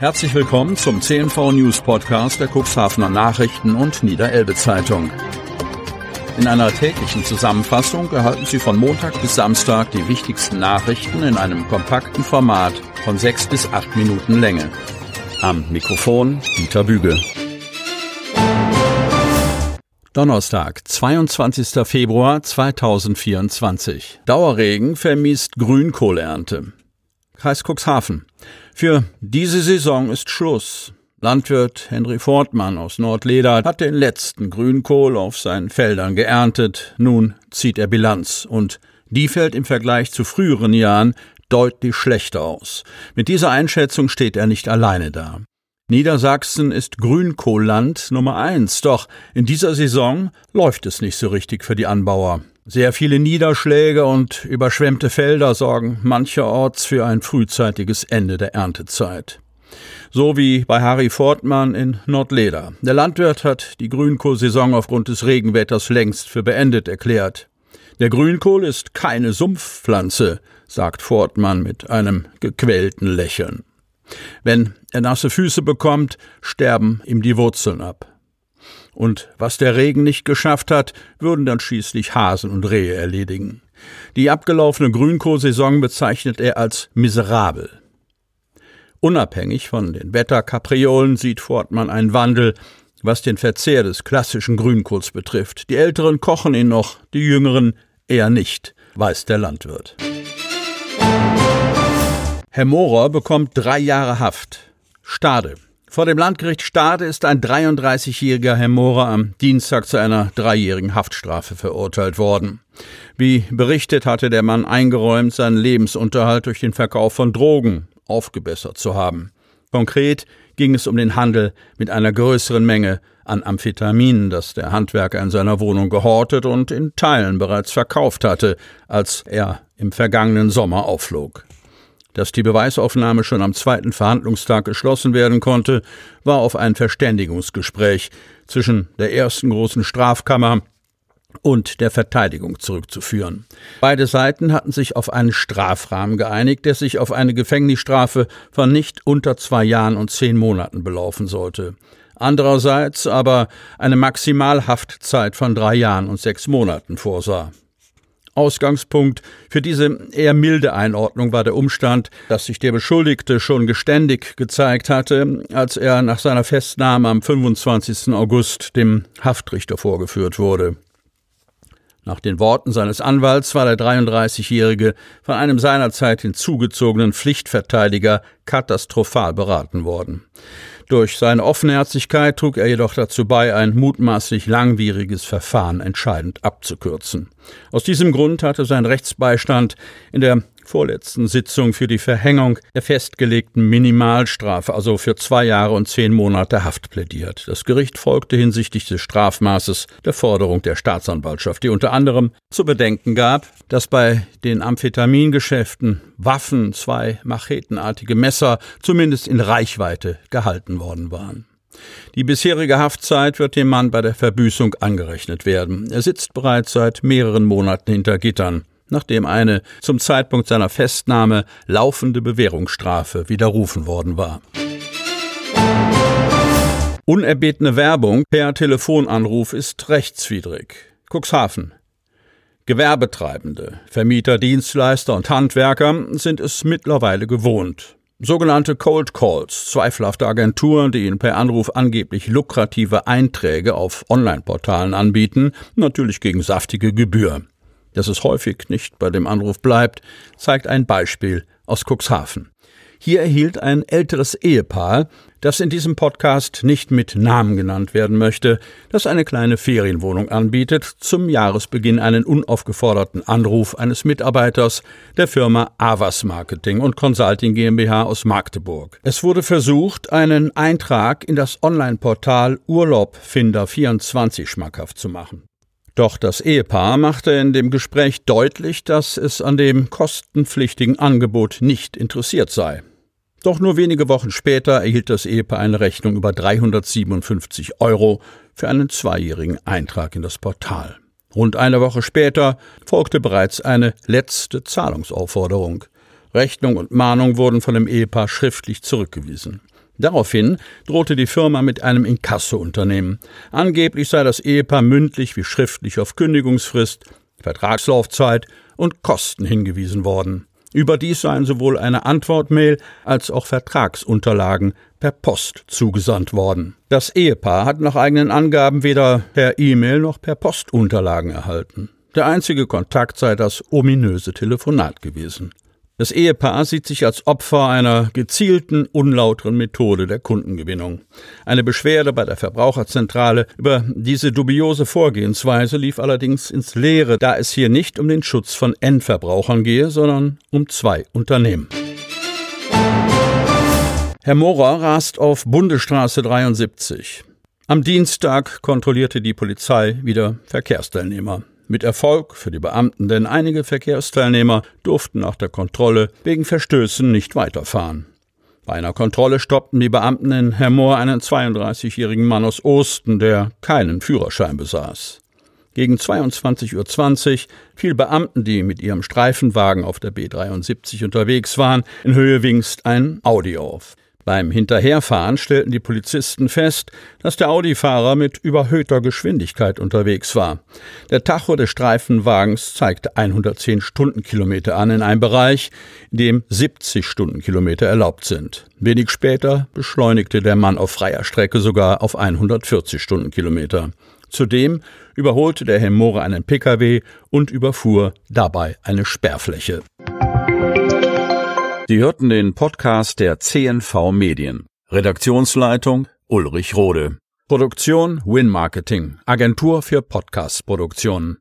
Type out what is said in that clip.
Herzlich willkommen zum CNV News Podcast der Cuxhavener Nachrichten und Niederelbe Zeitung. In einer täglichen Zusammenfassung erhalten Sie von Montag bis Samstag die wichtigsten Nachrichten in einem kompakten Format von sechs bis acht Minuten Länge. Am Mikrofon Dieter Bügel. Donnerstag, 22. Februar 2024. Dauerregen vermiest Grünkohleernte. Kreis Cuxhaven. Für diese Saison ist Schluss. Landwirt Henry Fortmann aus Nordleder hat den letzten Grünkohl auf seinen Feldern geerntet. Nun zieht er Bilanz und die fällt im Vergleich zu früheren Jahren deutlich schlechter aus. Mit dieser Einschätzung steht er nicht alleine da. Niedersachsen ist Grünkohlland Nummer eins, doch in dieser Saison läuft es nicht so richtig für die Anbauer. Sehr viele Niederschläge und überschwemmte Felder sorgen mancherorts für ein frühzeitiges Ende der Erntezeit. So wie bei Harry Fortmann in Nordleder. Der Landwirt hat die Grünkohlsaison aufgrund des Regenwetters längst für beendet erklärt. Der Grünkohl ist keine Sumpfpflanze, sagt Fortmann mit einem gequälten Lächeln. Wenn er nasse Füße bekommt, sterben ihm die Wurzeln ab. Und was der Regen nicht geschafft hat, würden dann schließlich Hasen und Rehe erledigen. Die abgelaufene Grünkohlsaison bezeichnet er als miserabel. Unabhängig von den Wetterkapriolen sieht Fortmann einen Wandel, was den Verzehr des klassischen Grünkohls betrifft. Die Älteren kochen ihn noch, die Jüngeren eher nicht, weiß der Landwirt. Herr Mohrer bekommt drei Jahre Haft. Stade. Vor dem Landgericht Stade ist ein 33-jähriger Herr Mohrer am Dienstag zu einer dreijährigen Haftstrafe verurteilt worden. Wie berichtet hatte der Mann eingeräumt, seinen Lebensunterhalt durch den Verkauf von Drogen aufgebessert zu haben. Konkret ging es um den Handel mit einer größeren Menge an Amphetaminen, das der Handwerker in seiner Wohnung gehortet und in Teilen bereits verkauft hatte, als er im vergangenen Sommer aufflog. Dass die Beweisaufnahme schon am zweiten Verhandlungstag geschlossen werden konnte, war auf ein Verständigungsgespräch zwischen der ersten großen Strafkammer und der Verteidigung zurückzuführen. Beide Seiten hatten sich auf einen Strafrahmen geeinigt, der sich auf eine Gefängnisstrafe von nicht unter zwei Jahren und zehn Monaten belaufen sollte. Andererseits aber eine Maximalhaftzeit von drei Jahren und sechs Monaten vorsah. Ausgangspunkt für diese eher milde Einordnung war der Umstand, dass sich der Beschuldigte schon geständig gezeigt hatte, als er nach seiner Festnahme am 25. August dem Haftrichter vorgeführt wurde. Nach den Worten seines Anwalts war der 33-Jährige von einem seinerzeit hinzugezogenen Pflichtverteidiger katastrophal beraten worden. Durch seine Offenherzigkeit trug er jedoch dazu bei, ein mutmaßlich langwieriges Verfahren entscheidend abzukürzen. Aus diesem Grund hatte sein Rechtsbeistand in der vorletzten Sitzung für die Verhängung der festgelegten Minimalstrafe, also für zwei Jahre und zehn Monate Haft plädiert. Das Gericht folgte hinsichtlich des Strafmaßes der Forderung der Staatsanwaltschaft, die unter anderem zu bedenken gab, dass bei den Amphetamingeschäften Waffen, zwei machetenartige Messer zumindest in Reichweite gehalten worden waren. Die bisherige Haftzeit wird dem Mann bei der Verbüßung angerechnet werden. Er sitzt bereits seit mehreren Monaten hinter Gittern nachdem eine zum Zeitpunkt seiner Festnahme laufende Bewährungsstrafe widerrufen worden war. Unerbetene Werbung per Telefonanruf ist rechtswidrig. Cuxhaven. Gewerbetreibende, Vermieter, Dienstleister und Handwerker sind es mittlerweile gewohnt. Sogenannte Cold Calls, zweifelhafte Agenturen, die ihnen per Anruf angeblich lukrative Einträge auf Online-Portalen anbieten, natürlich gegen saftige Gebühr. Dass es häufig nicht bei dem Anruf bleibt, zeigt ein Beispiel aus Cuxhaven. Hier erhielt ein älteres Ehepaar, das in diesem Podcast nicht mit Namen genannt werden möchte, das eine kleine Ferienwohnung anbietet, zum Jahresbeginn einen unaufgeforderten Anruf eines Mitarbeiters der Firma Avas Marketing und Consulting GmbH aus Magdeburg. Es wurde versucht, einen Eintrag in das Online-Portal Urlaubfinder24 schmackhaft zu machen. Doch das Ehepaar machte in dem Gespräch deutlich, dass es an dem kostenpflichtigen Angebot nicht interessiert sei. Doch nur wenige Wochen später erhielt das Ehepaar eine Rechnung über 357 Euro für einen zweijährigen Eintrag in das Portal. Rund eine Woche später folgte bereits eine letzte Zahlungsaufforderung. Rechnung und Mahnung wurden von dem Ehepaar schriftlich zurückgewiesen. Daraufhin drohte die Firma mit einem Inkasso-Unternehmen. Angeblich sei das Ehepaar mündlich wie schriftlich auf Kündigungsfrist, Vertragslaufzeit und Kosten hingewiesen worden. Überdies seien sowohl eine Antwortmail als auch Vertragsunterlagen per Post zugesandt worden. Das Ehepaar hat nach eigenen Angaben weder per E-Mail noch per Post Unterlagen erhalten. Der einzige Kontakt sei das ominöse Telefonat gewesen. Das Ehepaar sieht sich als Opfer einer gezielten, unlauteren Methode der Kundengewinnung. Eine Beschwerde bei der Verbraucherzentrale über diese dubiose Vorgehensweise lief allerdings ins Leere, da es hier nicht um den Schutz von Endverbrauchern gehe, sondern um zwei Unternehmen. Herr Mohrer rast auf Bundesstraße 73. Am Dienstag kontrollierte die Polizei wieder Verkehrsteilnehmer. Mit Erfolg für die Beamten, denn einige Verkehrsteilnehmer durften nach der Kontrolle wegen Verstößen nicht weiterfahren. Bei einer Kontrolle stoppten die Beamten in Hermoor einen 32-jährigen Mann aus Osten, der keinen Führerschein besaß. Gegen 22.20 Uhr fiel Beamten, die mit ihrem Streifenwagen auf der B73 unterwegs waren, in Höhe Wingst ein Audi auf. Beim Hinterherfahren stellten die Polizisten fest, dass der Audi-Fahrer mit überhöhter Geschwindigkeit unterwegs war. Der Tacho des Streifenwagens zeigte 110 Stundenkilometer an in einem Bereich, in dem 70 Stundenkilometer erlaubt sind. Wenig später beschleunigte der Mann auf freier Strecke sogar auf 140 Stundenkilometer. Zudem überholte der Hemmore einen Pkw und überfuhr dabei eine Sperrfläche. Sie hörten den Podcast der CNV Medien. Redaktionsleitung Ulrich Rode. Produktion Win Marketing, Agentur für Podcast-Produktionen.